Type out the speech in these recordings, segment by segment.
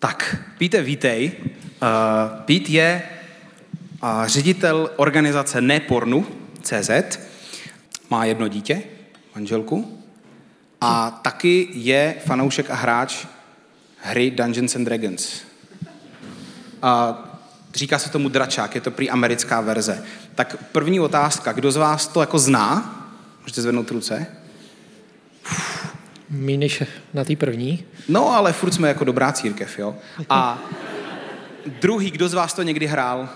Tak, Píte, vítej. Uh, Pít je uh, ředitel organizace Nepornu, CZ, má jedno dítě, manželku, a taky je fanoušek a hráč hry Dungeons and Dragons. Uh, říká se tomu dračák, je to prý americká verze. Tak první otázka, kdo z vás to jako zná? Můžete zvednout ruce. Mí než na té první. No, ale furt jsme jako dobrá církev, jo. A druhý, kdo z vás to někdy hrál?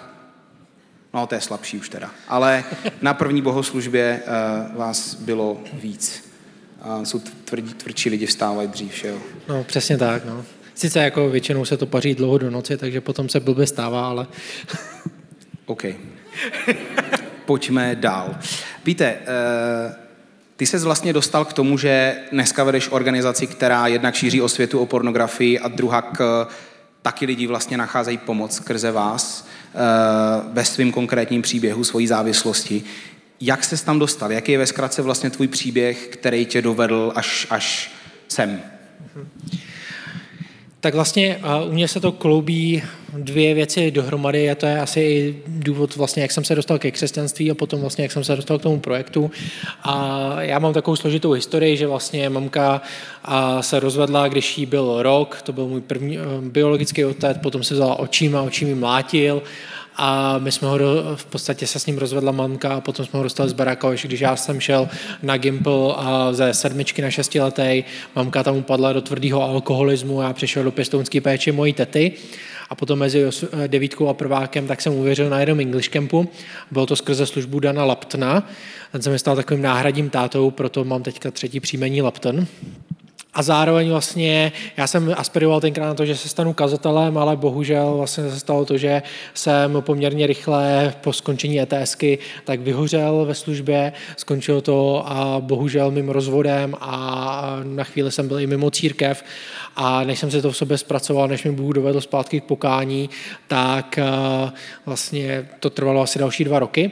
No, to je slabší už teda. Ale na první bohoslužbě uh, vás bylo víc. Uh, jsou tvrdí, tvrdší lidi, vstávají dřív, jo. No, přesně tak, no. Sice jako většinou se to paří dlouho do noci, takže potom se blbě stává, ale... OK. Pojďme dál. Víte, uh, ty se vlastně dostal k tomu, že dneska vedeš organizaci, která jednak šíří osvětu o pornografii a druhá k taky lidi vlastně nacházejí pomoc skrze vás uh, ve svém konkrétním příběhu svojí závislosti. Jak se tam dostal? Jaký je ve zkratce vlastně tvůj příběh, který tě dovedl až, až sem? Tak vlastně u mě se to kloubí dvě věci dohromady a to je asi i důvod vlastně, jak jsem se dostal ke křesťanství a potom vlastně, jak jsem se dostal k tomu projektu. A já mám takovou složitou historii, že vlastně mamka se rozvedla, když jí byl rok, to byl můj první biologický otec, potom se vzala očím a očím mi mlátil a my jsme ho v podstatě se s ním rozvedla mamka a potom jsme ho dostali z baráka, když já jsem šel na Gimple a ze sedmičky na šestiletej, mamka tam upadla do tvrdého alkoholismu, já přišel do pěstounské péče mojí tety a potom mezi devítkou a prvákem tak jsem uvěřil na jednom English campu. Bylo to skrze službu Dana Laptna. Ten se mi stal takovým náhradním tátou, proto mám teďka třetí příjmení Lapton. A zároveň vlastně, já jsem aspiroval tenkrát na to, že se stanu kazatelem, ale bohužel vlastně se stalo to, že jsem poměrně rychle po skončení ETSky tak vyhořel ve službě, skončilo to a bohužel mým rozvodem a na chvíli jsem byl i mimo církev a než jsem se to v sobě zpracoval, než mi Bůh dovedl zpátky k pokání, tak vlastně to trvalo asi další dva roky.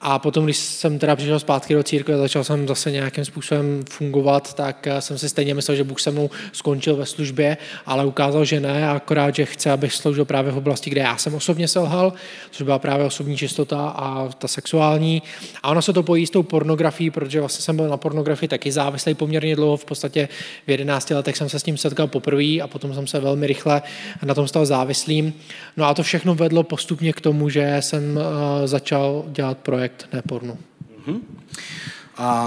A potom, když jsem teda přišel zpátky do církve a začal jsem zase nějakým způsobem fungovat, tak eh, jsem si stejně myslel, že Bůh se mnou skončil ve službě, ale ukázal, že ne, akorát, že chce, abych sloužil právě v oblasti, kde já jsem osobně selhal, což byla právě osobní čistota a ta sexuální. A ono se to pojí s tou pornografií, protože vlastně jsem byl na pornografii taky závislý poměrně dlouho, v podstatě v 11 letech jsem se s tím setkal poprvé a potom jsem se velmi rychle na tom stal závislým. No a to všechno vedlo postupně k tomu, že jsem eh, začal dělat projekt projekt, ne porno. Mm-hmm.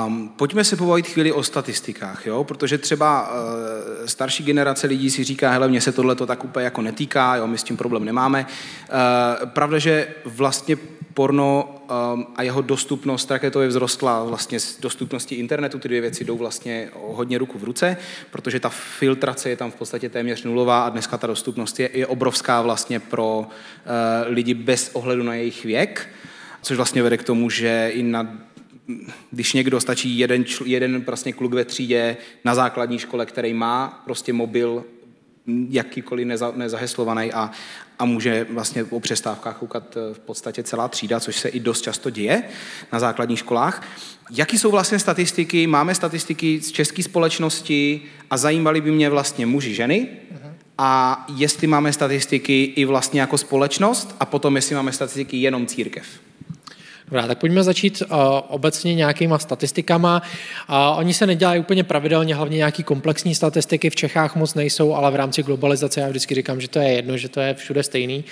Um, pojďme se pobavit chvíli o statistikách, jo? protože třeba uh, starší generace lidí si říká, hele, mně se tohle to tak úplně jako netýká, jo? my s tím problém nemáme. Uh, pravda, že vlastně porno um, a jeho dostupnost raketově vzrostla vlastně z dostupnosti internetu, ty dvě věci jdou vlastně hodně ruku v ruce, protože ta filtrace je tam v podstatě téměř nulová a dneska ta dostupnost je, je obrovská vlastně pro uh, lidi bez ohledu na jejich věk což vlastně vede k tomu, že i na když někdo stačí jeden, jeden prostě kluk ve třídě na základní škole, který má prostě mobil jakýkoliv neza, nezaheslovaný a, a může vlastně o přestávkách koukat eh, v podstatě celá třída, což se i dost často děje na základních školách. Jaký jsou vlastně statistiky? Máme statistiky z české společnosti a zajímali by mě vlastně muži, ženy a jestli máme statistiky i vlastně jako společnost a potom jestli máme statistiky jenom církev. Dobrá, tak pojďme začít uh, obecně nějakýma statistikama. Uh, oni se nedělají úplně pravidelně, hlavně nějaký komplexní statistiky v Čechách moc nejsou, ale v rámci globalizace já vždycky říkám, že to je jedno, že to je všude stejný.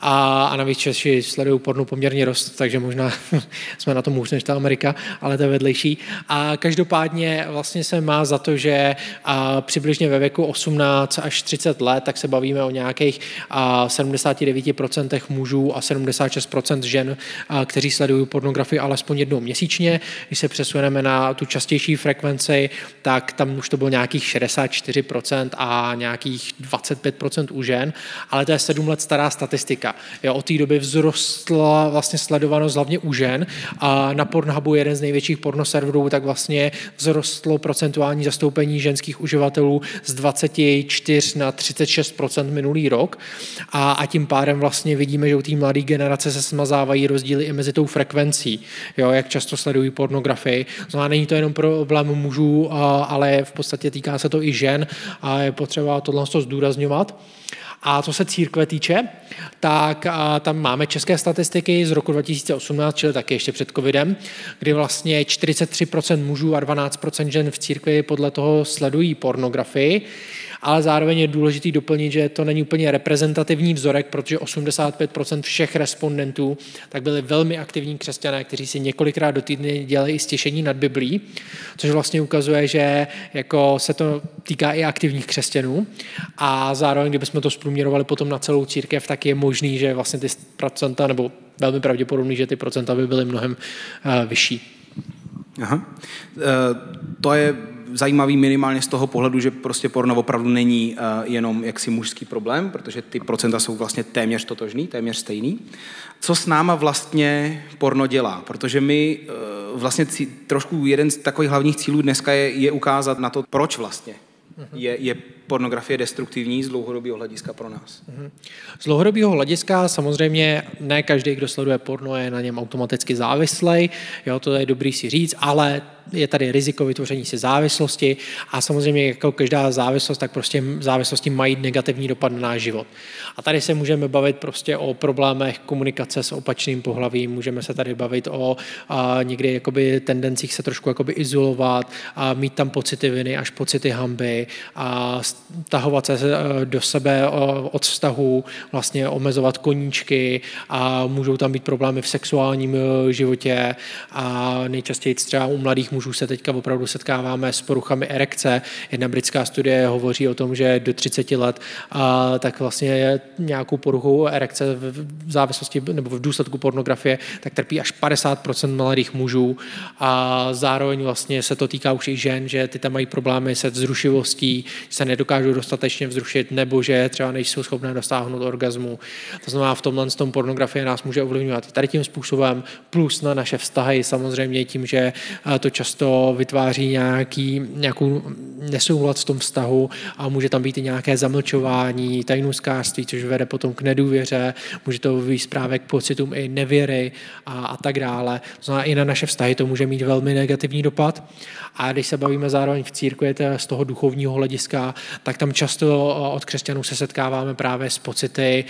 A, a navíc Češi sledují pornu poměrně dost, takže možná jsme na tom hůř než ta Amerika, ale to je vedlejší. A každopádně vlastně se má za to, že a přibližně ve věku 18 až 30 let, tak se bavíme o nějakých a 79% mužů a 76% žen, a, kteří sledují pornografii alespoň jednou měsíčně. Když se přesuneme na tu častější frekvenci, tak tam už to bylo nějakých 64% a nějakých 25% u žen, ale to je 7 let stará statistika Amerika. Jo, od té doby vzrostla vlastně sledovanost hlavně u žen a na Pornhubu jeden z největších pornoserverů, tak vlastně vzrostlo procentuální zastoupení ženských uživatelů z 24 na 36 minulý rok a, a tím pádem vlastně vidíme, že u té mladé generace se smazávají rozdíly i mezi tou frekvencí, jo, jak často sledují pornografii. Znamená, není to jenom problém mužů, ale v podstatě týká se to i žen a je potřeba tohle zdůrazňovat. A co se církve týče, tak tam máme české statistiky z roku 2018, čili taky ještě před covidem, kdy vlastně 43% mužů a 12% žen v církvi podle toho sledují pornografii ale zároveň je důležité doplnit, že to není úplně reprezentativní vzorek, protože 85% všech respondentů tak byli velmi aktivní křesťané, kteří si několikrát do týdny dělali i stěšení nad Biblí, což vlastně ukazuje, že jako se to týká i aktivních křesťanů a zároveň, kdybychom to zprůměrovali potom na celou církev, tak je možný, že vlastně ty procenta, nebo velmi pravděpodobný, že ty procenta by byly mnohem uh, vyšší. Aha. E, to je zajímavý minimálně z toho pohledu, že prostě porno opravdu není uh, jenom jaksi mužský problém, protože ty procenta jsou vlastně téměř totožný, téměř stejný. Co s náma vlastně porno dělá? Protože my uh, vlastně trošku jeden z takových hlavních cílů dneska je, je ukázat na to, proč vlastně je, je pornografie destruktivní z dlouhodobého hlediska pro nás? Z dlouhodobého hlediska samozřejmě ne každý, kdo sleduje porno, je na něm automaticky závislý, jo, to je dobrý si říct, ale je tady riziko vytvoření si závislosti a samozřejmě jako každá závislost, tak prostě závislosti mají negativní dopad na náš život. A tady se můžeme bavit prostě o problémech komunikace s opačným pohlavím, můžeme se tady bavit o a, někdy jakoby tendencích se trošku jakoby izolovat, a mít tam pocity viny až pocity hamby a stahovat se e, do sebe od vztahu, vlastně omezovat koníčky a můžou tam být problémy v sexuálním e, životě a nejčastěji třeba u mladých mužů se teďka opravdu setkáváme s poruchami erekce. Jedna britská studie hovoří o tom, že do 30 let a, tak vlastně nějakou poruchou erekce v závislosti nebo v důsledku pornografie, tak trpí až 50% mladých mužů a zároveň vlastně se to týká už i žen, že ty tam mají problémy se vzrušivostí, se nedokážou dostatečně vzrušit nebo že třeba nejsou schopné dostáhnout orgazmu. To znamená, v tomhle tom pornografie nás může ovlivňovat tady tím způsobem, plus na naše vztahy samozřejmě tím, že to často vytváří nějaký, nějakou nesouhlad v tom vztahu a může tam být i nějaké zamlčování, tajnůskářství, což vede potom k nedůvěře, může to vyvíjet právě k pocitům i nevěry a, a tak dále. To znamená, i na naše vztahy to může mít velmi negativní dopad. A když se bavíme zároveň v církvi z toho duchovního hlediska, tak tam často od křesťanů se setkáváme právě s pocity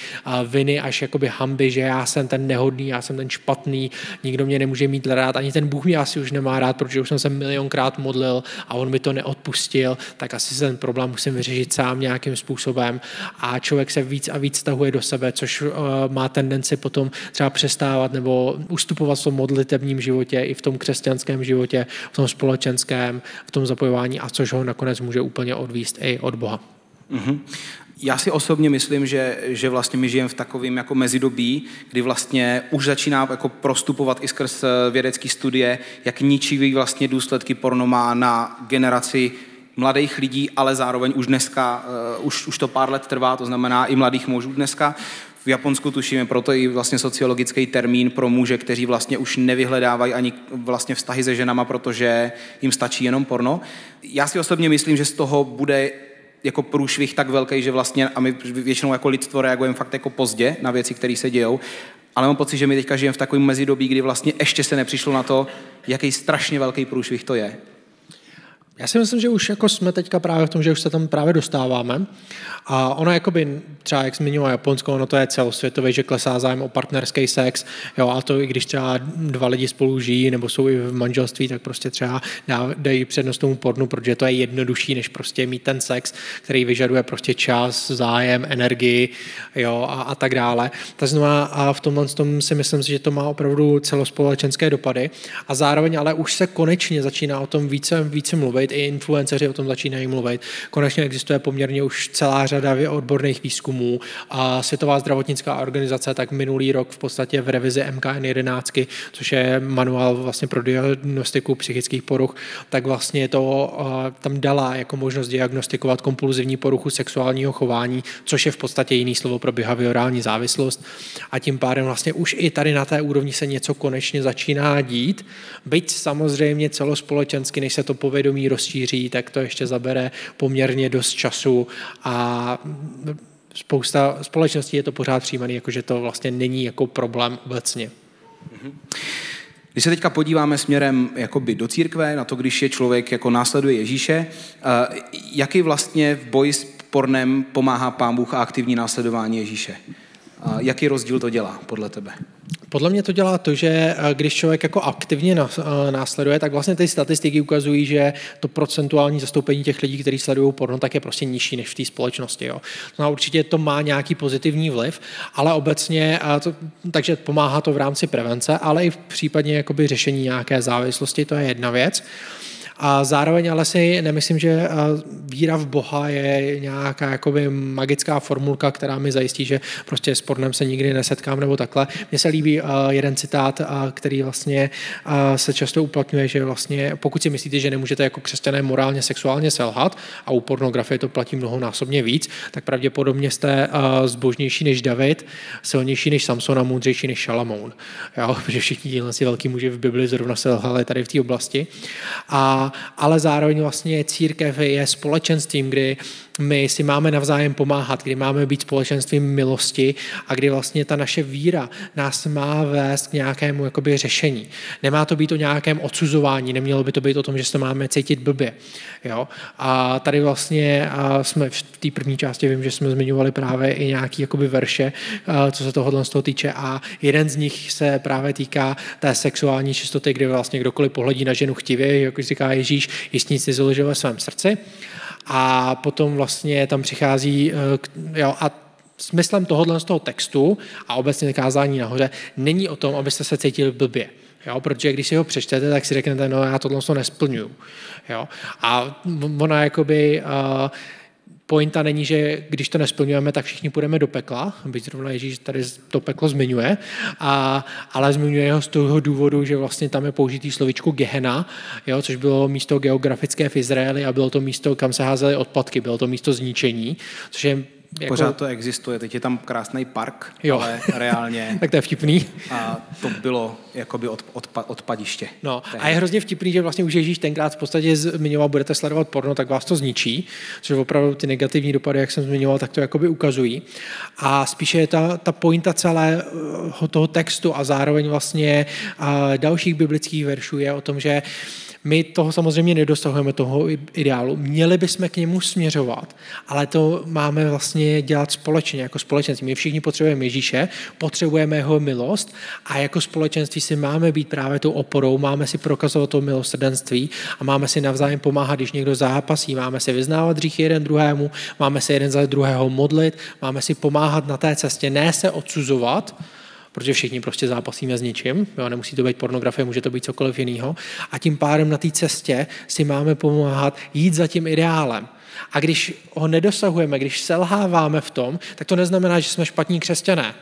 viny až jakoby hamby, že já jsem ten nehodný, já jsem ten špatný, nikdo mě nemůže mít rád, ani ten Bůh mě asi už nemá rád, protože už jsem se milionkrát modlil a on mi to neodpustil, tak asi ten problém musím vyřešit sám nějakým způsobem. A člověk se víc a víc stahuje do sebe, což uh, má tendenci potom třeba přestávat nebo ustupovat v tom modlitebním životě i v tom křesťanském životě, v tom společenském, v tom zapojování a což ho nakonec může úplně odvíst i od Boha. Mm-hmm. Já si osobně myslím, že, že vlastně my žijeme v takovém jako mezidobí, kdy vlastně už začíná jako prostupovat i skrz eh, vědecké studie, jak ničivý vlastně důsledky porno má na generaci mladých lidí, ale zároveň už dneska, uh, už, už to pár let trvá, to znamená i mladých mužů dneska. V Japonsku tušíme proto i vlastně sociologický termín pro muže, kteří vlastně už nevyhledávají ani vlastně vztahy se ženama, protože jim stačí jenom porno. Já si osobně myslím, že z toho bude jako průšvih tak velký, že vlastně, a my většinou jako lidstvo reagujeme fakt jako pozdě na věci, které se dějou, ale mám pocit, že my teďka žijeme v takovém mezidobí, kdy vlastně ještě se nepřišlo na to, jaký strašně velký průšvih to je. Já si myslím, že už jako jsme teďka právě v tom, že už se tam právě dostáváme. A ono jakoby, třeba jak zmiňoval Japonsko, ono to je celosvětové, že klesá zájem o partnerský sex, jo, a to i když třeba dva lidi spolu žijí nebo jsou i v manželství, tak prostě třeba dají přednost tomu pornu, protože to je jednodušší, než prostě mít ten sex, který vyžaduje prostě čas, zájem, energii, jo, a, a tak dále. To znamená, a v tomhle tom si myslím, že to má opravdu celospolečenské dopady. A zároveň ale už se konečně začíná o tom více, více mluvit, mluvit, i influenceři o tom začínají mluvit. Konečně existuje poměrně už celá řada odborných výzkumů a Světová zdravotnická organizace tak minulý rok v podstatě v revizi MKN 11, což je manuál vlastně pro diagnostiku psychických poruch, tak vlastně to tam dala jako možnost diagnostikovat kompulzivní poruchu sexuálního chování, což je v podstatě jiný slovo pro behaviorální závislost. A tím pádem vlastně už i tady na té úrovni se něco konečně začíná dít, byť samozřejmě celospolečensky, než se to povědomí rozšíří, tak to ještě zabere poměrně dost času a spousta společností je to pořád přijímané, jakože to vlastně není jako problém obecně. Když se teďka podíváme směrem jakoby do církve, na to, když je člověk jako následuje Ježíše, eh, jaký vlastně v boji s pornem pomáhá pán Bůh a aktivní následování Ježíše. Jaký rozdíl to dělá podle tebe? Podle mě to dělá to, že eh, když člověk jako aktivně eh, následuje, tak vlastně ty statistiky ukazují, že to procentuální zastoupení těch lidí, kteří sledují porno, tak je prostě nižší než v té společnosti. Jo. No určitě to má nějaký pozitivní vliv, ale obecně, to, takže pomáhá to v rámci prevence, ale i v případně jakoby řešení nějaké závislosti, to je jedna věc. A zároveň ale si nemyslím, že eh, víra v Boha je nějaká jakoby magická formulka, která mi zajistí, že prostě s pornem se nikdy nesetkám nebo takhle. Mně se líbí eh, jeden citát, eh, který vlastně se často uplatňuje, že vlastně pokud si myslíte, že nemůžete jako křesťané morálně, sexuálně selhat a u pornografie to platí mnohonásobně víc, tak pravděpodobně jste zbožnější než David, silnější než Samson a moudřejší než Šalamoun. Jo? Protože všichni si velký muži v Bibli zrovna selhali tady v té oblasti. A ale zároveň vlastně církev je společenstvím, kdy my si máme navzájem pomáhat, kdy máme být společenstvím milosti a kdy vlastně ta naše víra nás má vést k nějakému jakoby řešení. Nemá to být o nějakém odsuzování, nemělo by to být o tom, že se máme cítit blbě. Jo? A tady vlastně a jsme v té první části, vím, že jsme zmiňovali právě i nějaký jakoby verše, co se tohohle z toho týče a jeden z nich se právě týká té sexuální čistoty, kdy vlastně kdokoliv pohledí na ženu chtivě, jako říká Ježíš, jist nic nezaložil ve svém srdci. A potom vlastně tam přichází, eh, jo, a smyslem tohohle z toho textu a obecně kázání nahoře není o tom, abyste se cítili blbě. Jo, protože když si ho přečtete, tak si řeknete, no já tohle to nesplňuju. Jo. A ona jakoby uh, pointa není, že když to nesplňujeme, tak všichni půjdeme do pekla, byť zrovna Ježíš tady to peklo zmiňuje, a, ale zmiňuje ho z toho důvodu, že vlastně tam je použitý slovičku Gehena, jo, což bylo místo geografické v Izraeli a bylo to místo, kam se házely odpadky, bylo to místo zničení, což je jako... Pořád to existuje, teď je tam krásný park, jo. ale reálně... tak to je vtipný. A to bylo jakoby od, odpa, odpadiště. No a je hrozně vtipný, že vlastně už Ježíš tenkrát v podstatě zmiňoval, budete sledovat porno, tak vás to zničí, což opravdu ty negativní dopady, jak jsem zmiňoval, tak to jakoby ukazují. A spíše je ta, ta pointa celého toho textu a zároveň vlastně a dalších biblických veršů je o tom, že my toho samozřejmě nedosahujeme, toho ideálu. Měli bychom k němu směřovat, ale to máme vlastně dělat společně, jako společenství. My všichni potřebujeme Ježíše, potřebujeme jeho milost a jako společenství si máme být právě tou oporou, máme si prokazovat to milosrdenství a máme si navzájem pomáhat, když někdo zápasí, máme si vyznávat hříchy jeden druhému, máme se jeden za druhého modlit, máme si pomáhat na té cestě, ne se odsuzovat, protože všichni prostě zápasíme s ničím, jo, nemusí to být pornografie, může to být cokoliv jiného. A tím pádem na té cestě si máme pomáhat jít za tím ideálem. A když ho nedosahujeme, když selháváme v tom, tak to neznamená, že jsme špatní křesťané.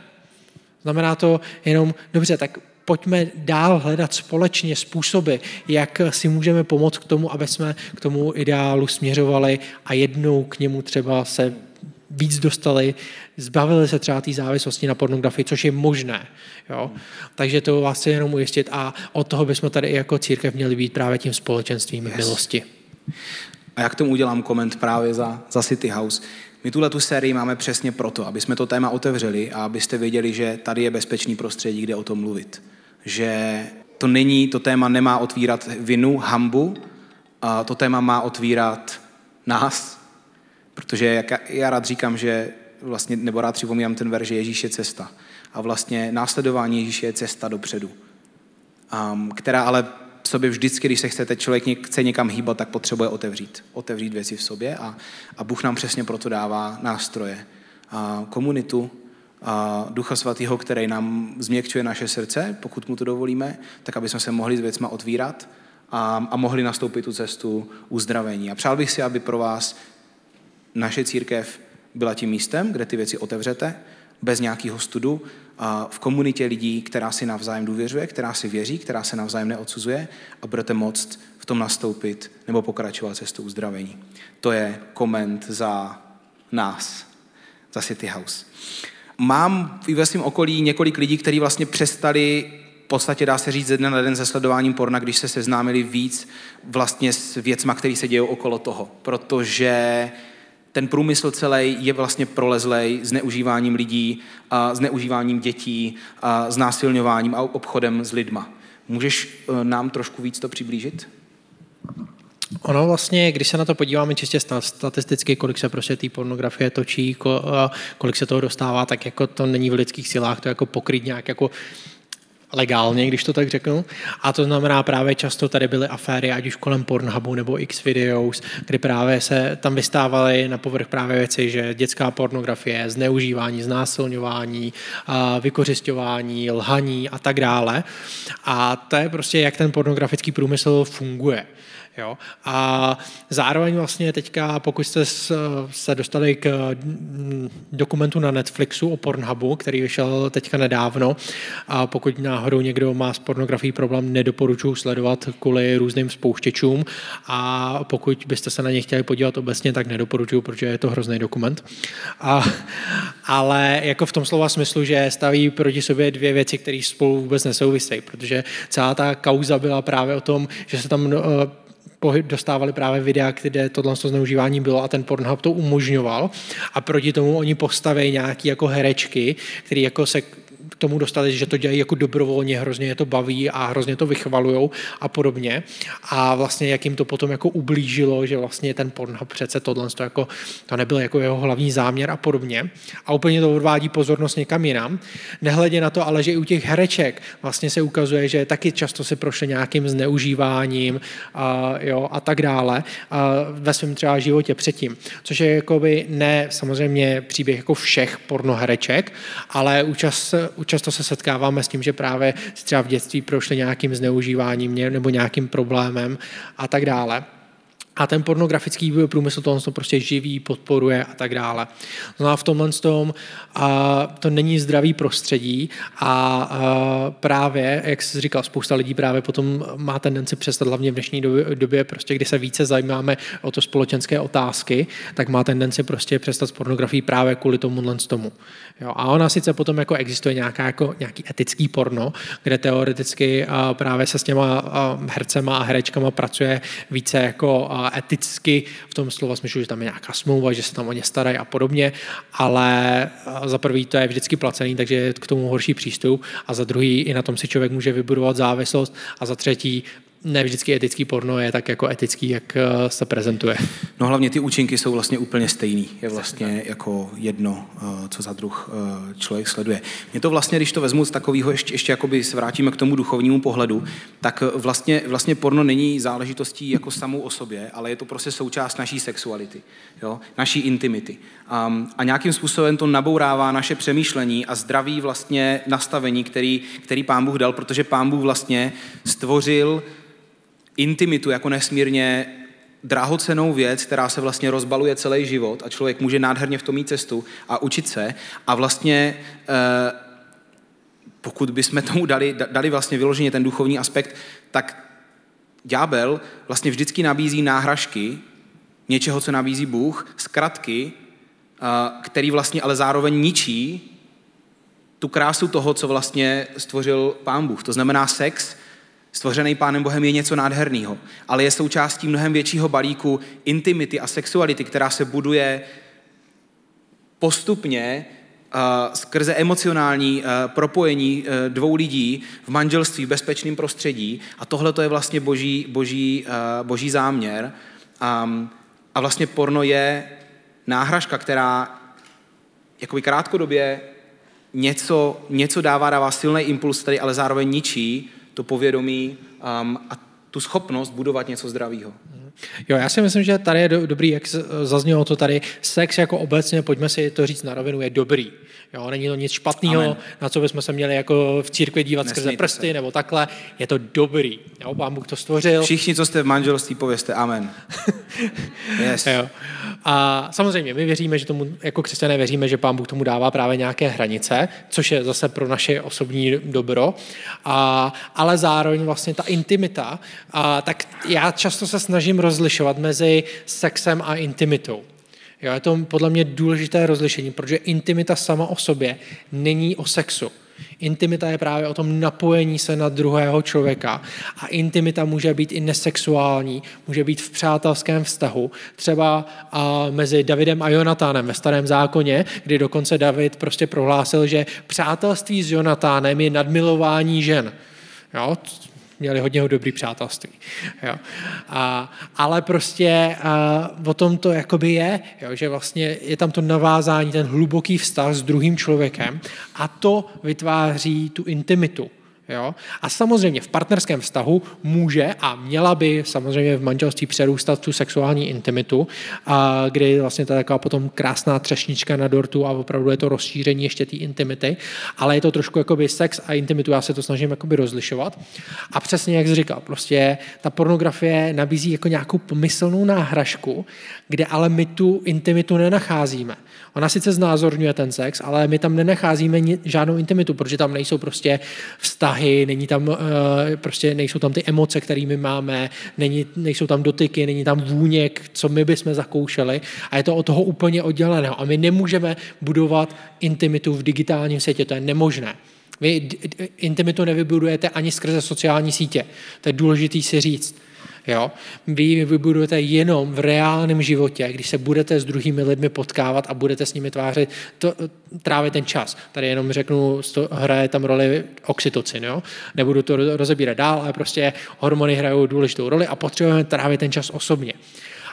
Znamená to jenom, dobře, tak pojďme dál hledat společně způsoby, jak si můžeme pomoct k tomu, aby jsme k tomu ideálu směřovali a jednou k němu třeba se víc dostali, zbavili se třeba té závislosti na pornografii, což je možné. Jo? Takže to vás chci jenom ujistit a od toho bychom tady i jako církev měli být právě tím společenstvím yes. milosti. A jak tomu udělám koment právě za, za City House? My tuhle tu sérii máme přesně proto, aby jsme to téma otevřeli a abyste věděli, že tady je bezpečný prostředí, kde o tom mluvit. Že to není, to téma nemá otvírat vinu, hambu, a to téma má otvírat nás, Protože jak já rád říkám, že vlastně, nebo rád připomínám ten verš, že Ježíš je cesta. A vlastně následování Ježíše je cesta dopředu. Um, která ale v sobě vždycky, když se chcete, člověk chce někam hýbat, tak potřebuje otevřít. Otevřít věci v sobě a, a Bůh nám přesně proto dává nástroje. A komunitu, a Ducha Svatého, který nám změkčuje naše srdce, pokud mu to dovolíme, tak aby jsme se mohli s věcma otvírat a, a mohli nastoupit tu cestu uzdravení. A přál bych si, aby pro vás naše církev byla tím místem, kde ty věci otevřete, bez nějakého studu, a v komunitě lidí, která si navzájem důvěřuje, která si věří, která se navzájem neodsuzuje a budete moct v tom nastoupit nebo pokračovat cestou uzdravení. To je koment za nás, za City House. Mám i ve svém okolí několik lidí, kteří vlastně přestali v podstatě dá se říct ze dne na den se sledováním porna, když se seznámili víc vlastně s věcma, které se dějí okolo toho. Protože ten průmysl celý je vlastně prolezlej zneužíváním lidí, a zneužíváním dětí, a znásilňováním a obchodem s lidma. Můžeš eh, nám trošku víc to přiblížit? Ono vlastně, když se na to podíváme čistě statisticky, kolik se prostě té pornografie točí, kolik se toho dostává, tak jako to není v lidských silách to jako pokryt nějak jako legálně, když to tak řeknu. A to znamená právě často tady byly aféry, ať už kolem Pornhubu nebo X-Videos, kdy právě se tam vystávaly na povrch právě věci, že dětská pornografie, zneužívání, znásilňování, vykořišťování, lhaní a tak dále. A to je prostě, jak ten pornografický průmysl funguje. Jo? A zároveň vlastně teďka, pokud jste se dostali k mm, dokumentu na Netflixu o Pornhubu, který vyšel teďka nedávno, a pokud náhodou někdo má s pornografií problém, nedoporučuji sledovat kvůli různým spouštěčům a pokud byste se na ně chtěli podívat obecně, tak nedoporučuji, protože je to hrozný dokument. A, ale jako v tom slova smyslu, že staví proti sobě dvě věci, které spolu vůbec nesouvisejí, protože celá ta kauza byla právě o tom, že se tam dostávali právě videa, kde tohle zneužívání bylo a ten Pornhub to umožňoval. A proti tomu oni postaví nějaký jako herečky, který jako se k tomu dostali, že to dělají jako dobrovolně, hrozně je to baví a hrozně to vychvalujou a podobně. A vlastně jak jim to potom jako ublížilo, že vlastně ten Pornhub přece tohle to, jako, to nebyl jako jeho hlavní záměr a podobně. A úplně to odvádí pozornost někam jinam. Nehledě na to, ale že i u těch hereček vlastně se ukazuje, že taky často si prošly nějakým zneužíváním a, jo, a tak dále a ve svém třeba životě předtím. Což je jakoby ne samozřejmě příběh jako všech pornohereček, ale účast, často se setkáváme s tím, že právě třeba v dětství prošli nějakým zneužíváním nebo nějakým problémem a tak dále. A ten pornografický průmysl to prostě živí, podporuje a tak dále. No a v tomhle tom a to není zdravý prostředí a, a právě, jak jsi říkal, spousta lidí právě potom má tendenci přestat, hlavně v dnešní době, době prostě, kdy se více zajímáme o to společenské otázky, tak má tendenci prostě přestat s pornografií právě kvůli tomu tomu. Jo, a ona sice potom jako existuje nějaká, jako, nějaký etický porno, kde teoreticky a právě se s těma a hercema a herečkama pracuje více jako a eticky, v tom slova smyslu, že tam je nějaká smlouva, že se tam o ně starají a podobně, ale za prvý to je vždycky placený, takže je k tomu horší přístup a za druhý i na tom si člověk může vybudovat závislost a za třetí ne vždycky etický porno je tak jako etický, jak eh, se prezentuje. No hlavně ty účinky jsou vlastně úplně stejný. Je vlastně jako jedno, eh, co za druh eh, člověk sleduje. Mě to vlastně, když to vezmu z takového, ještě, ještě jakoby se vrátíme k tomu duchovnímu pohledu, tak vlastně, vlastně porno není záležitostí jako samou o sobě, ale je to prostě součást naší sexuality, jo? naší intimity. Um, a nějakým způsobem to nabourává naše přemýšlení a zdraví vlastně nastavení, který, který pán Bůh dal, protože pán Bůh vlastně stvořil intimitu jako nesmírně drahocenou věc, která se vlastně rozbaluje celý život a člověk může nádherně v tom mít cestu a učit se a vlastně eh, pokud bychom tomu dali, dali vlastně vyloženě ten duchovní aspekt, tak ďábel vlastně vždycky nabízí náhražky něčeho, co nabízí Bůh, zkratky, eh, který vlastně ale zároveň ničí tu krásu toho, co vlastně stvořil Pán Bůh. To znamená sex, Stvořený Pánem Bohem je něco nádherného, ale je součástí mnohem většího balíku intimity a sexuality, která se buduje postupně uh, skrze emocionální uh, propojení uh, dvou lidí v manželství, v bezpečném prostředí. A tohle to je vlastně boží, boží, uh, boží záměr. Um, a vlastně porno je náhražka, která jakoby krátkodobě něco, něco dává, dává silný impuls tady, ale zároveň ničí to povědomí um, a tu schopnost budovat něco zdravého. Jo, já si myslím, že tady je do, dobrý, jak zaznělo to tady, sex jako obecně, pojďme si to říct na rovinu, je dobrý. Jo, není to nic špatného, na co bychom se měli jako v církvi dívat Nesmíte skrze prsty se. nebo takhle. Je to dobrý. Jo, pán Bůh to stvořil. Všichni, co jste v manželství, pověste amen. yes. jo. A samozřejmě, my věříme, že tomu, jako křesťané věříme, že pán Bůh tomu dává právě nějaké hranice, což je zase pro naše osobní dobro. A, ale zároveň vlastně ta intimita, a, tak já často se snažím rozlišovat mezi sexem a intimitou. Jo, je to podle mě důležité rozlišení, protože intimita sama o sobě není o sexu. Intimita je právě o tom napojení se na druhého člověka. A intimita může být i nesexuální, může být v přátelském vztahu. Třeba a, mezi Davidem a Jonatánem ve starém zákoně, kdy dokonce David prostě prohlásil, že přátelství s Jonatánem je nadmilování žen. Jo? Měli hodně dobrý přátelství. Jo. A, ale prostě a, o tom to jakoby je, jo, že vlastně je tam to navázání, ten hluboký vztah s druhým člověkem a to vytváří tu intimitu. Jo? A samozřejmě v partnerském vztahu může a měla by samozřejmě v manželství přerůstat tu sexuální intimitu, a kdy vlastně to je taková potom krásná třešnička na dortu a opravdu je to rozšíření ještě té intimity, ale je to trošku jakoby sex a intimitu, já se to snažím jakoby rozlišovat. A přesně jak jsi říkal, prostě ta pornografie nabízí jako nějakou pomyslnou náhražku, kde ale my tu intimitu nenacházíme. Ona sice znázorňuje ten sex, ale my tam nenacházíme žádnou intimitu, protože tam nejsou prostě vztahy, není tam, eh, prostě nejsou tam ty emoce, které my máme, není, nejsou tam dotyky, není tam vůně, co my bychom zakoušeli a je to od toho úplně odděleného. A my nemůžeme budovat intimitu v digitálním světě, to je nemožné. Vy intimitu nevybudujete ani skrze sociální sítě. To je důležité si říct. Jo? Vy vybudujete jenom v reálném životě, když se budete s druhými lidmi potkávat a budete s nimi tvářit, to, trávit ten čas. Tady jenom řeknu, hraje tam roli oxytocin. Jo? Nebudu to rozebírat dál, ale prostě hormony hrajou důležitou roli a potřebujeme trávit ten čas osobně.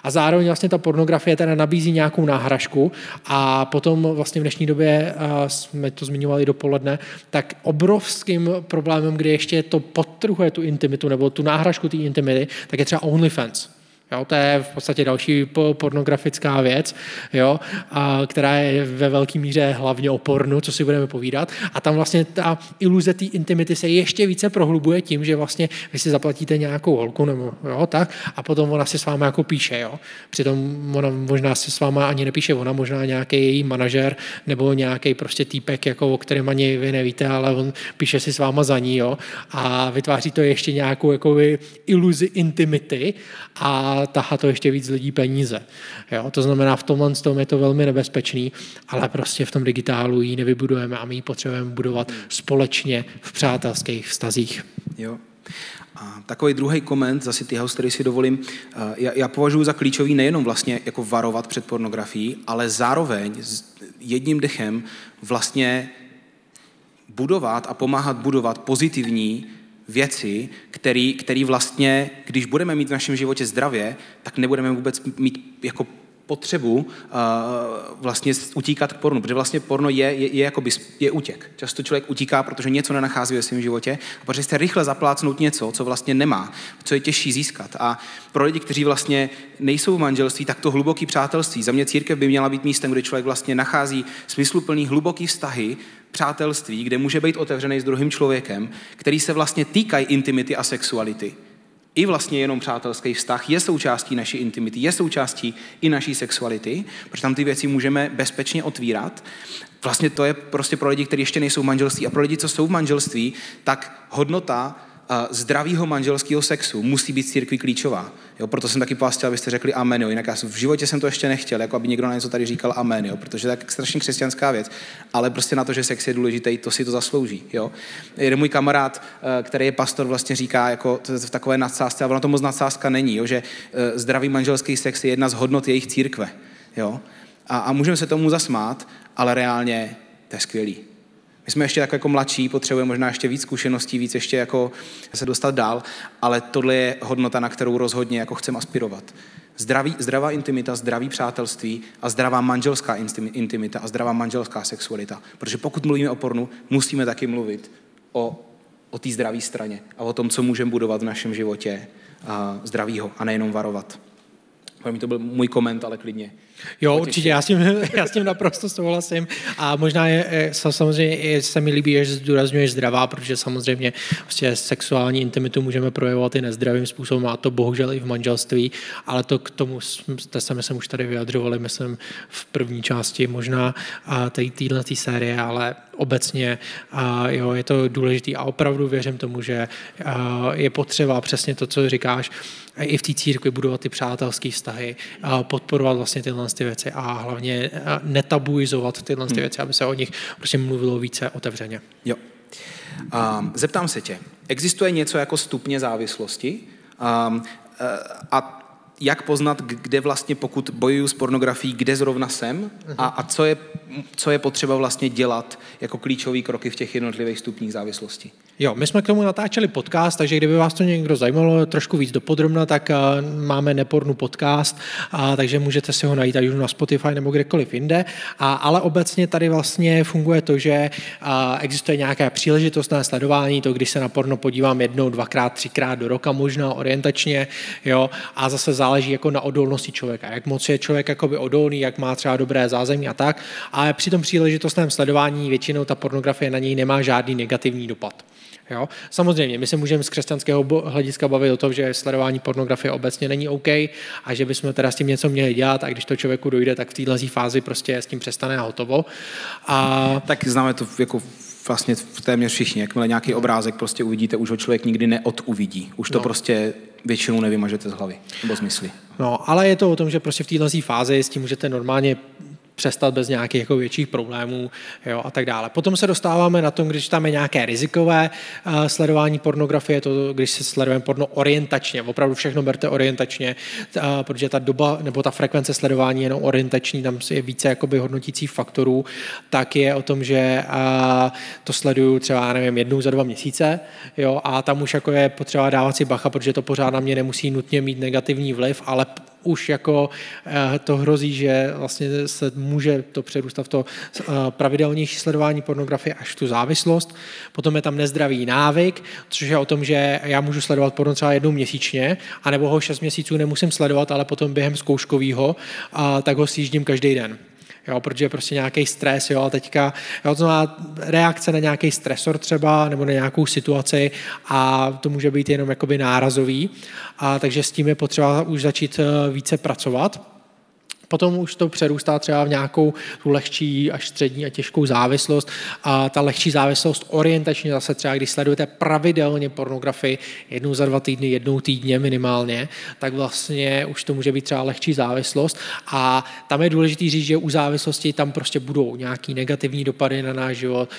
A zároveň vlastně ta pornografie teda nabízí nějakou náhražku a potom vlastně v dnešní době, jsme to zmiňovali dopoledne, tak obrovským problémem, kdy ještě to podtrhuje tu intimitu nebo tu náhražku té intimity, tak je třeba OnlyFans. Jo, to je v podstatě další pornografická věc, jo, a, která je ve velké míře hlavně o pornu, co si budeme povídat. A tam vlastně ta iluze té intimity se ještě více prohlubuje tím, že vlastně vy si zaplatíte nějakou holku nebo jo, tak, a potom ona si s váma jako píše. Jo. Přitom ona možná si s váma ani nepíše, ona možná nějaký její manažer nebo nějaký prostě týpek, jako, o kterém ani vy nevíte, ale on píše si s váma za ní jo, a vytváří to ještě nějakou jakoby, iluzi intimity a tahá to ještě víc lidí peníze. Jo? To znamená, v tomhle tom je to velmi nebezpečný, ale prostě v tom digitálu ji nevybudujeme a my ji potřebujeme budovat společně v přátelských vztazích. Jo. A takový druhý koment, zase ty house, který si dovolím, eh, já, já považuji za klíčový nejenom vlastně jako varovat před pornografií, ale zároveň jedním dechem vlastně budovat a pomáhat budovat pozitivní věci, který, který vlastně, když budeme mít v našem životě zdravě, tak nebudeme vůbec mít jako potřebu uh, vlastně utíkat k pornu, protože vlastně porno je, je, je, jakoby, je útěk. Často člověk utíká, protože něco nenachází ve svém životě a protože chce rychle zaplácnout něco, co vlastně nemá, co je těžší získat. A pro lidi, kteří vlastně nejsou v manželství, tak to hluboký přátelství. Za mě církev by měla být místem, kde člověk vlastně nachází smysluplný hluboký vztahy, přátelství, kde může být otevřený s druhým člověkem, který se vlastně týkají intimity a sexuality. I vlastně jenom přátelský vztah je součástí naší intimity, je součástí i naší sexuality, protože tam ty věci můžeme bezpečně otvírat. Vlastně to je prostě pro lidi, kteří ještě nejsou v manželství a pro lidi, co jsou v manželství, tak hodnota zdravého manželského sexu musí být církví klíčová. Jo, proto jsem taky vás chtěl, abyste řekli amen. Jo. Jinak já v životě jsem to ještě nechtěl, jako aby někdo na něco tady říkal amen, jo, protože to je tak strašně křesťanská věc. Ale prostě na to, že sex je důležitý, to si to zaslouží. Jo. Jeden můj kamarád, eh, který je pastor, vlastně říká jako v takové nadsázce, a ona to moc nadsázka není, jo, že eh, zdravý manželský sex je jedna z hodnot jejich církve. Jo. A, a můžeme se tomu zasmát, ale reálně to je skvělý. My jsme ještě tak jako mladší, potřebujeme možná ještě víc zkušeností, víc ještě jako se dostat dál, ale tohle je hodnota, na kterou rozhodně jako chceme aspirovat. Zdraví, zdravá intimita, zdravý přátelství a zdravá manželská intimita a zdravá manželská sexualita. Protože pokud mluvíme o pornu, musíme taky mluvit o, o té zdravé straně a o tom, co můžeme budovat v našem životě a a nejenom varovat. Pro to byl můj koment, ale klidně. Jo, určitě, já s, tím, já s tím naprosto souhlasím. A možná je, je samozřejmě je, se mi líbí, že zdůrazňuješ zdravá, protože samozřejmě vlastně sexuální intimitu můžeme projevovat i nezdravým způsobem a to bohužel i v manželství, ale to k tomu jste se, myslím, už tady vyjadřovali, myslím, v první části možná téhle série, ale obecně a jo, je to důležité a opravdu věřím tomu, že je potřeba přesně to, co říkáš, i v té církvi budovat ty přátelské vztahy, podporovat vlastně tyhle ty věci a hlavně netabuizovat tyhle ty hmm. věci, aby se o nich prostě mluvilo více otevřeně. Jo. Um, zeptám se tě, existuje něco jako stupně závislosti? Um, a jak poznat, kde vlastně, pokud bojuju s pornografií, kde zrovna jsem a, a co, je, co je potřeba vlastně dělat jako klíčové kroky v těch jednotlivých stupních závislosti. Jo, my jsme k tomu natáčeli podcast, takže kdyby vás to někdo zajímalo trošku víc dopodrobna, tak uh, máme nepornu podcast, uh, takže můžete si ho najít už na Spotify nebo kdekoliv jinde. A, ale obecně tady vlastně funguje to, že uh, existuje nějaké příležitostné sledování, to když se na porno podívám jednou, dvakrát, třikrát do roka možná orientačně, jo, a zase záleží jako na odolnosti člověka, jak moc je člověk jakoby odolný, jak má třeba dobré zázemí a tak. A při tom příležitostném sledování většinou ta pornografie na něj nemá žádný negativní dopad. Jo? Samozřejmě, my se můžeme z křesťanského hlediska bavit o tom, že sledování pornografie obecně není OK a že bychom teda s tím něco měli dělat a když to člověku dojde, tak v této fázi prostě s tím přestane a hotovo. A... Tak známe to jako vlastně téměř všichni. Jakmile nějaký obrázek prostě uvidíte, už ho člověk nikdy neoduvidí. Už to no. prostě většinou nevymažete z hlavy nebo z mysli. No, ale je to o tom, že prostě v této fázi s tím můžete normálně přestat bez nějakých jako větších problémů jo, a tak dále. Potom se dostáváme na tom, když tam je nějaké rizikové uh, sledování pornografie, to když se sledujeme porno orientačně, opravdu všechno berte orientačně, uh, protože ta doba nebo ta frekvence sledování je jenom orientační, tam je více jakoby hodnotících faktorů, tak je o tom, že uh, to sleduju třeba, nevím, jednou za dva měsíce jo, a tam už jako je potřeba dávat si bacha, protože to pořád na mě nemusí nutně mít negativní vliv, ale už jako eh, to hrozí, že vlastně se může to přerůstat v to eh, pravidelnější sledování pornografie až tu závislost. Potom je tam nezdravý návyk, což je o tom, že já můžu sledovat porno třeba jednou měsíčně, anebo ho šest měsíců nemusím sledovat, ale potom během zkouškového, tak ho sjíždím každý den jo, protože je prostě nějaký stres, jo, a teďka, jo, to znamená reakce na nějaký stresor třeba, nebo na nějakou situaci a to může být jenom jakoby nárazový, a takže s tím je potřeba už začít eh, více pracovat. Potom už to přerůstá třeba v nějakou tu lehčí až střední a těžkou závislost. A ta lehčí závislost orientačně zase třeba, když sledujete pravidelně pornografii jednou za dva týdny, jednou týdně minimálně, tak vlastně už to může být třeba lehčí závislost. A tam je důležité říct, že u závislosti tam prostě budou nějaký negativní dopady na náš život.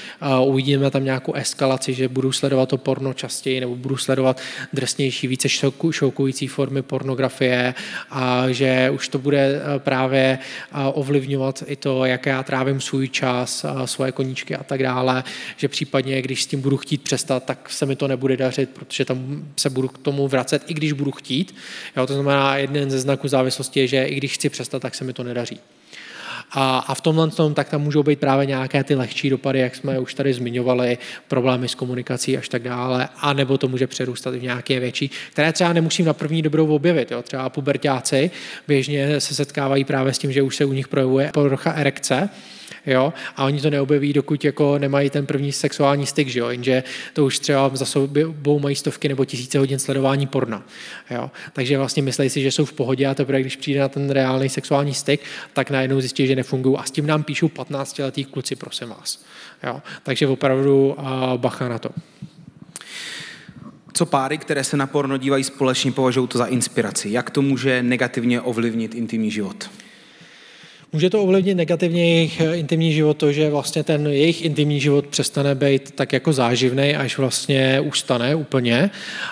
Uvidíme tam nějakou eskalaci, že budu sledovat to porno častěji nebo budu sledovat drsnější, více šokující formy pornografie a že už to bude právě právě ovlivňovat i to, jak já trávím svůj čas, svoje koníčky a tak dále, že případně, když s tím budu chtít přestat, tak se mi to nebude dařit, protože tam se budu k tomu vracet, i když budu chtít. Jo, to znamená, jeden ze znaků závislosti je, že i když chci přestat, tak se mi to nedaří. A, a v tomhle tom tak tam můžou být právě nějaké ty lehčí dopady, jak jsme už tady zmiňovali, problémy s komunikací až tak dále, a nebo to může přerůstat v nějaké větší, které třeba nemusím na první dobrou objevit. Jo. Třeba pubertáci běžně se setkávají právě s tím, že už se u nich projevuje porucha erekce, jo, a oni to neobjeví, dokud jako nemají ten první sexuální styk, že jo, jenže to už třeba za sebou mají stovky nebo tisíce hodin sledování porna, jo. Takže vlastně myslí si, že jsou v pohodě a teprve, když přijde na ten reálný sexuální styk, tak najednou zjistí, že nefungují a s tím nám píšou 15-letý kluci, prosím vás, jo. Takže opravdu bacha na to. Co páry, které se na porno dívají společně, považují to za inspiraci? Jak to může negativně ovlivnit intimní život? Může to ovlivnit negativně jejich eh, intimní život to, že vlastně ten jejich intimní život přestane být tak jako záživný, až vlastně ustane úplně,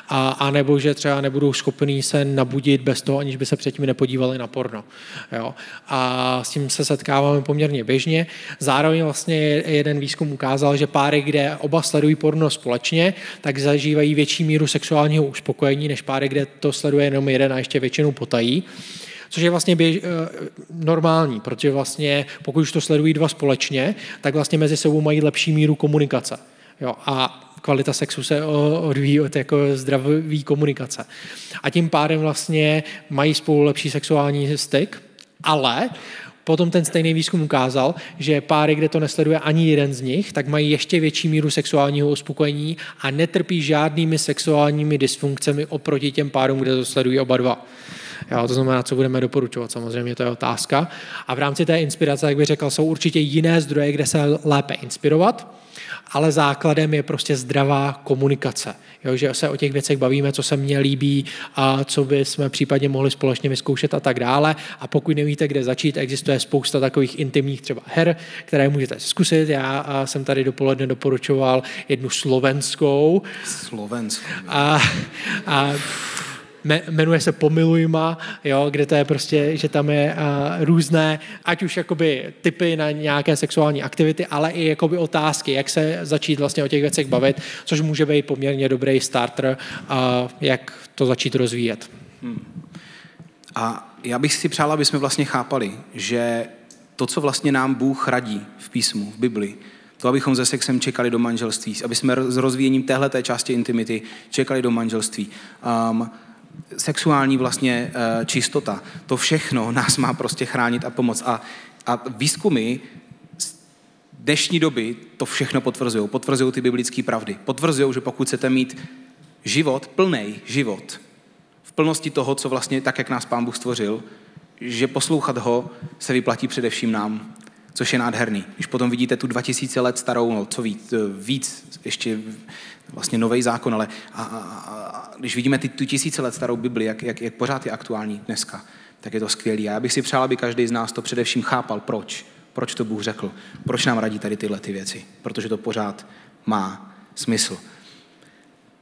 a, a nebo že třeba nebudou schopní se nabudit bez toho, aniž by se předtím nepodívali na porno. Jo. A s tím se setkáváme poměrně běžně. Zároveň vlastně jeden výzkum ukázal, že páry, kde oba sledují porno společně, tak zažívají větší míru sexuálního uspokojení, než páry, kde to sleduje jenom jeden a ještě většinou potají což je vlastně běž, eh, normální, protože vlastně pokud už to sledují dva společně, tak vlastně mezi sebou mají lepší míru komunikace. Jo, a kvalita sexu se odvíjí od jako zdraví komunikace. A tím pádem vlastně mají spolu lepší sexuální styk, ale Potom ten stejný výzkum ukázal, že páry, kde to nesleduje ani jeden z nich, tak mají ještě větší míru sexuálního uspokojení a netrpí žádnými sexuálními dysfunkcemi oproti těm párům, kde to sledují oba dva. Jo, to znamená, co budeme doporučovat, samozřejmě to je otázka. A v rámci té inspirace, jak bych řekl, jsou určitě jiné zdroje, kde se lépe inspirovat, ale základem je prostě zdravá komunikace. Jo, že se o těch věcech bavíme, co se mně líbí a co by jsme případně mohli společně vyzkoušet a tak dále. A pokud nevíte, kde začít, existuje spousta takových intimních třeba her, které můžete zkusit. Já jsem tady dopoledne doporučoval jednu slovenskou. Slovenskou. A, a jmenuje se Pomilujma, jo, kde to je prostě, že tam je uh, různé, ať už jakoby typy na nějaké sexuální aktivity, ale i jakoby otázky, jak se začít vlastně o těch věcech bavit, což může být poměrně dobrý starter, uh, jak to začít rozvíjet. Hmm. A já bych si přál, aby jsme vlastně chápali, že to, co vlastně nám Bůh radí v písmu, v Bibli, to, abychom ze sexem čekali do manželství, aby jsme s rozvíjením téhle části intimity čekali do manželství. Um, sexuální vlastně uh, čistota, to všechno nás má prostě chránit a pomoct. A, a výzkumy dnešní doby to všechno potvrzují. Potvrzují ty biblické pravdy. Potvrzují, že pokud chcete mít život, plný život, v plnosti toho, co vlastně tak, jak nás Pán Bůh stvořil, že poslouchat ho se vyplatí především nám, což je nádherný. Když potom vidíte tu 2000 let starou, no co víc, víc ještě vlastně nový zákon, ale a, a, a, když vidíme ty, tu tisíce let starou Bibli, jak, jak, jak pořád je aktuální dneska, tak je to skvělý. A já bych si přál, aby každý z nás to především chápal, proč. Proč to Bůh řekl. Proč nám radí tady tyhle ty věci. Protože to pořád má smysl.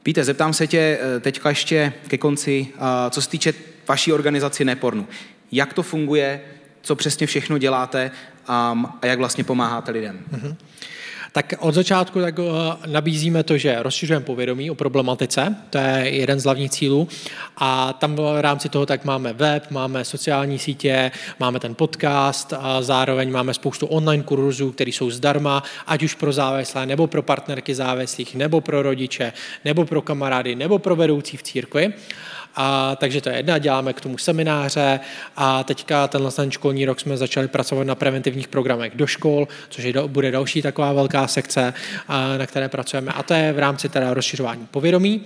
Píte, zeptám se tě eh, teďka ještě ke konci, co se týče vaší organizaci Nepornu. Jak to funguje, co přesně všechno děláte a jak vlastně pomáháte lidem? Mm-hmm. Tak od začátku tak eh, nabízíme to, že rozšiřujeme povědomí o problematice, to je jeden z hlavních cílů a tam v rámci toho tak máme web, máme sociální sítě, máme ten podcast a zároveň máme spoustu online kurzů, které jsou zdarma, ať už pro závislé, nebo pro partnerky závislých, nebo pro rodiče, nebo pro kamarády, nebo pro vedoucí v církvi. A, takže to je jedna, děláme k tomu semináře a teďka tenhle ten školní rok jsme začali pracovat na preventivních programech do škol, což je, bude další taková velká sekce, a, na které pracujeme a to je v rámci teda rozšiřování povědomí.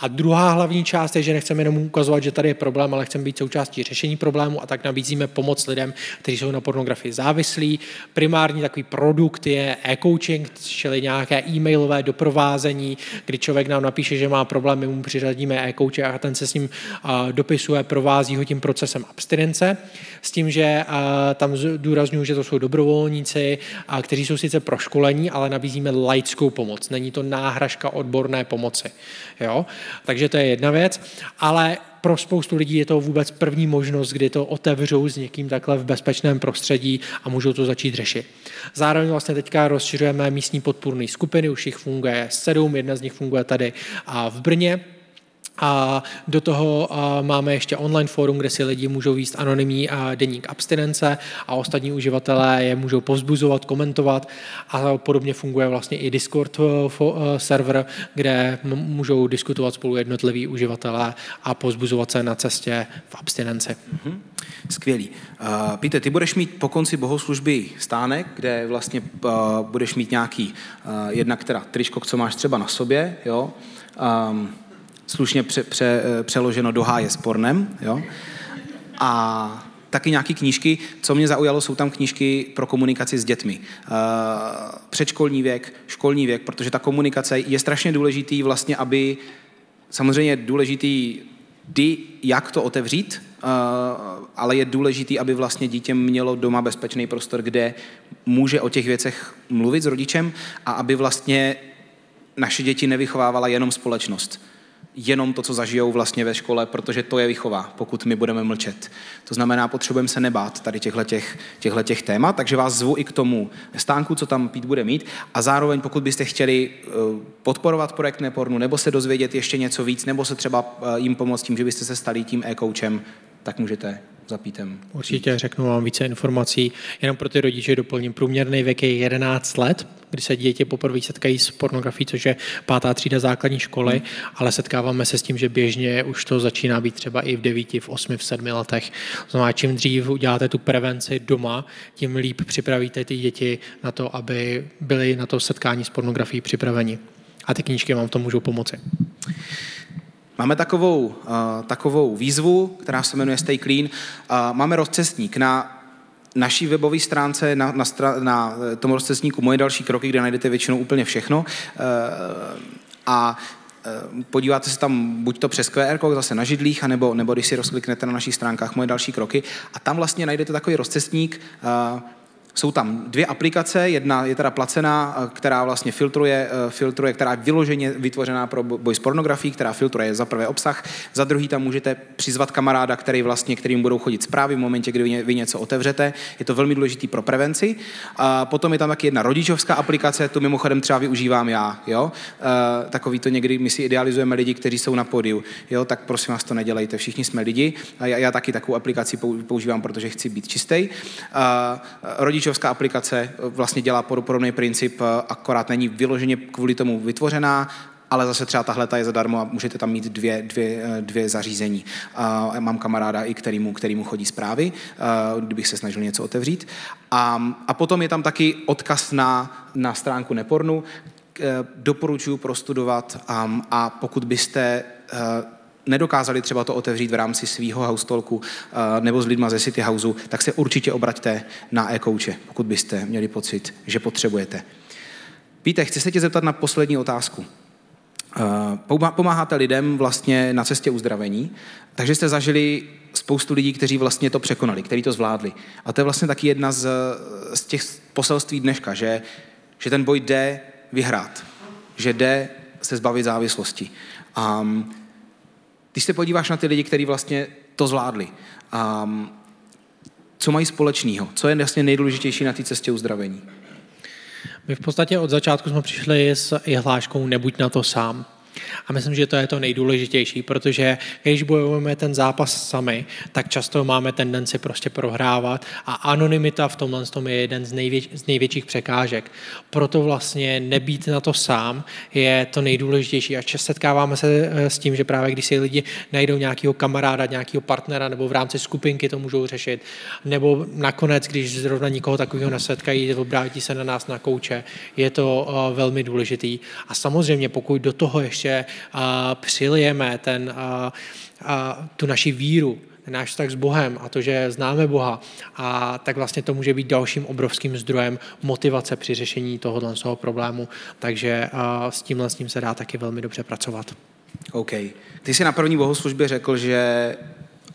A druhá hlavní část je, že nechceme jenom ukazovat, že tady je problém, ale chceme být součástí řešení problému a tak nabízíme pomoc lidem, kteří jsou na pornografii závislí. Primární takový produkt je e-coaching, čili nějaké e-mailové doprovázení, kdy člověk nám napíše, že má problém, my mu přiřadíme e-coache a ten se s ním dopisuje, provází ho tím procesem abstinence, s tím, že tam důraznuju, že to jsou dobrovolníci, kteří jsou sice proškolení, ale nabízíme laickou pomoc. Není to náhražka odborné pomoci. Jo? Takže to je jedna věc, ale pro spoustu lidí je to vůbec první možnost, kdy to otevřou s někým takhle v bezpečném prostředí a můžou to začít řešit. Zároveň vlastně teďka rozšiřujeme místní podpůrné skupiny, už jich funguje sedm, jedna z nich funguje tady a v Brně, a do toho máme ještě online forum, kde si lidi můžou výst anonymní deník abstinence a ostatní uživatelé je můžou povzbuzovat, komentovat a podobně funguje vlastně i Discord eh, eh, server, kde můžou diskutovat spolu jednotliví uživatelé a povzbuzovat se na cestě v abstinenci. Mm-hmm. Skvělý. Uh, Píte, ty budeš mít po konci bohoslužby stánek, kde vlastně budeš mít nějaký, jednak teda tričko, co máš třeba na sobě, jo, um, slušně pře, pře, eh, přeloženo do háje spornem. Jo? A taky nějaké knížky. Co mě zaujalo, jsou tam knížky pro komunikaci s dětmi. Eh, předškolní věk, školní věk, protože ta komunikace je strašně důležitý vlastně, aby samozřejmě důležitý kdy, jak to otevřít, eh, ale je důležitý, aby vlastně dítě mělo doma bezpečný prostor, kde může o těch věcech mluvit s rodičem a aby vlastně naše děti nevychovávala jenom společnost jenom to, co zažijou vlastně ve škole, protože to je vychová, pokud my budeme mlčet. To znamená, potřebujeme se nebát tady těchto těch témat, takže vás zvu i k tomu stánku, co tam Pít bude mít a zároveň, pokud byste chtěli eh, podporovat projekt Nepornu, nebo se dozvědět ještě něco víc, nebo se třeba eh, jim pomoct tím, že byste se stali tím e-coachem, tak můžete za Pítem. Určitě řeknu vám více informací. Jenom pro ty rodiče doplním. Průměrný věk je 11 let, kdy se děti poprvé setkají s pornografií, což je pátá třída základní školy, hmm. ale setkáváme se s tím, že běžně už to začíná být třeba i v devíti, v osmi, v sedmi letech. Znamená, čím dřív uděláte tu prevenci doma, tím líp připravíte ty děti na to, aby byly na to setkání s pornografií připraveni. A ty knížky vám to můžou pomoci. Máme takovou, uh, takovou výzvu, která se jmenuje Stay Clean. Uh, máme rozcestník na naší webové stránce, na, na, stra, na tom rozcestníku Moje další kroky, kde najdete většinou úplně všechno. Uh, a podíváte se tam buď to přes QR zase na židlích, anebo, nebo když si rozkliknete na našich stránkách Moje další kroky. A tam vlastně najdete takový rozcestník, jsou tam dvě aplikace, jedna je teda placená, eh, která vlastně filtruje, eh, filtruje která je vyloženě vytvořená pro boj s pornografií, která filtruje za prvé obsah, za druhý tam můžete přizvat kamaráda, který vlastně, kterým budou chodit zprávy v momentě, kdy vy něco otevřete. Je to velmi důležitý pro prevenci. A potom je tam taky jedna rodičovská aplikace, tu mimochodem třeba využívám já. Jo? E, takový to někdy, my si idealizujeme lidi, kteří jsou na pódiu. Jo? Tak prosím vás to nedělejte, všichni jsme lidi. A já, já taky takovou aplikaci používám, protože chci být čistý. Rodičovská aplikace vlastně dělá podobný princip, akorát není vyloženě kvůli tomu vytvořená, ale zase třeba tahle je zadarmo a můžete tam mít dvě, dvě, dvě zařízení. A mám kamaráda, i kterýmu, kterýmu chodí zprávy, kdybych se snažil něco otevřít. A, a potom je tam taky odkaz na, na stránku Nepornu, doporučuji prostudovat a pokud byste nedokázali třeba to otevřít v rámci svého haustolku nebo s lidma ze City Houseu, tak se určitě obraťte na e-kouče, pokud byste měli pocit, že potřebujete. Píte, chci se tě zeptat na poslední otázku. Pomáháte lidem vlastně na cestě uzdravení, takže jste zažili spoustu lidí, kteří vlastně to překonali, kteří to zvládli. A to je vlastně taky jedna z, z těch poselství dneška, že, že ten boj jde vyhrát, že jde se zbavit závislosti. Um, když se podíváš na ty lidi, kteří vlastně to zvládli, um, co mají společného? Co je vlastně nejdůležitější na té cestě uzdravení? My v podstatě od začátku jsme přišli s hláškou nebuď na to sám. A myslím, že to je to nejdůležitější, protože když bojujeme ten zápas sami, tak často máme tendenci prostě prohrávat a anonymita v tomhle tom je jeden z, nejvěč, z největších překážek. Proto vlastně nebýt na to sám je to nejdůležitější. A setkáváme se eh, s tím, že právě když si lidi najdou nějakého kamaráda, nějakého partnera nebo v rámci skupinky to můžou řešit, nebo nakonec, když zrovna nikoho takového nesetkají, obrátí se na nás na kouče, je to uh, velmi důležitý. A samozřejmě, pokud do toho ještě ještě přilijeme ten, tu naši víru, náš vztah s Bohem a to, že známe Boha, a tak vlastně to může být dalším obrovským zdrojem motivace při řešení tohohle toho problému. Takže s tímhle s ním se dá taky velmi dobře pracovat. OK. Ty jsi na první bohoslužbě řekl, že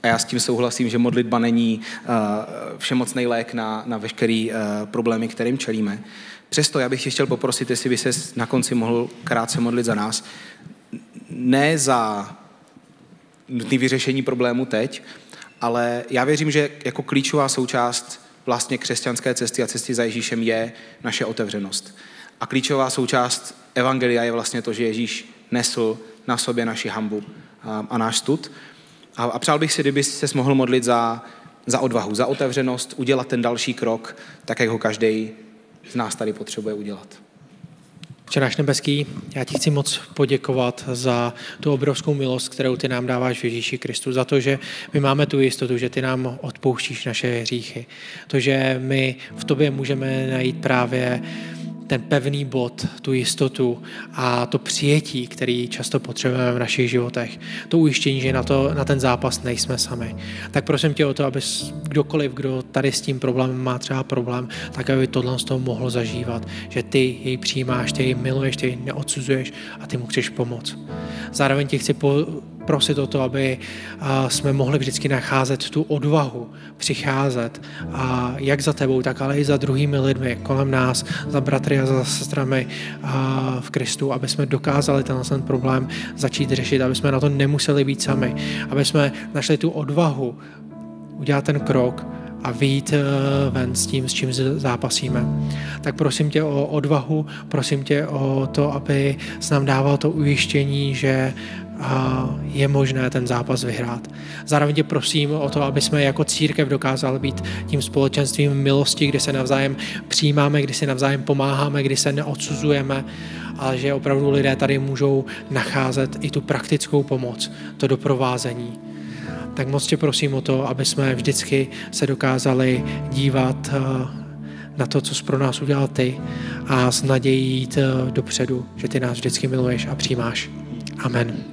a já s tím souhlasím, že modlitba není uh, všemocný lék na, na veškeré uh, problémy, kterým čelíme. Přesto já bych tě chtěl poprosit, jestli by se na konci mohl krátce modlit za nás. Ne za nutné vyřešení problému teď, ale já věřím, že jako klíčová součást vlastně křesťanské cesty a cesty za Ježíšem je naše otevřenost. A klíčová součást evangelia je vlastně to, že Ježíš nesl na sobě naši hambu a, a náš stud. A, a přál bych si, kdyby se mohl modlit za, za odvahu, za otevřenost, udělat ten další krok, tak jak ho každý z nás tady potřebuje udělat. Včeráš nebeský, já ti chci moc poděkovat za tu obrovskou milost, kterou ty nám dáváš v Ježíši Kristu, za to, že my máme tu jistotu, že ty nám odpouštíš naše hříchy. To, že my v tobě můžeme najít právě ten pevný bod, tu jistotu a to přijetí, který často potřebujeme v našich životech. To ujištění, že na, to, na ten zápas nejsme sami. Tak prosím tě o to, aby kdokoliv, kdo tady s tím problémem má třeba problém, tak aby tohle z toho mohl zažívat, že ty jej přijímáš, ty jej miluješ, ty jej neodsuzuješ a ty mu chceš pomoct. Zároveň ti chci po, prosit o to, aby jsme mohli vždycky nacházet tu odvahu, přicházet a jak za tebou, tak ale i za druhými lidmi kolem nás, za bratry a za sestrami v Kristu, aby jsme dokázali ten, ten problém začít řešit, aby jsme na to nemuseli být sami, aby jsme našli tu odvahu udělat ten krok a vyjít e, ven s tím, s čím zápasíme. Tak prosím tě o odvahu, prosím tě o to, aby s nám dával to ujištění, že je možné ten zápas vyhrát. Zároveň tě prosím o to, aby jsme jako církev dokázali být tím společenstvím milosti, kdy se navzájem přijímáme, kdy si navzájem pomáháme, kdy se neodsuzujeme, ale že opravdu lidé tady můžou nacházet i tu praktickou pomoc, to doprovázení. Tak moc tě prosím o to, aby jsme vždycky se dokázali dívat eh, na to, co jsi pro nás udělal ty a s nadějí jít eh, dopředu, že ty nás vždycky miluješ a přijímáš. Amen.